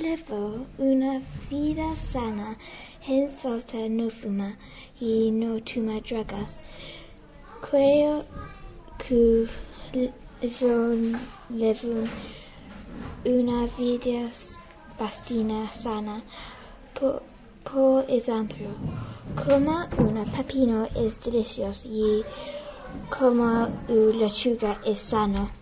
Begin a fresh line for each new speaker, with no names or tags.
Levo una vida sana, hens falta no fuma y no toma drogas. Creo que levon, levo una vida bastina sana. Por, por ejemplo, como una pepino es delicioso y como una lechuga es sano.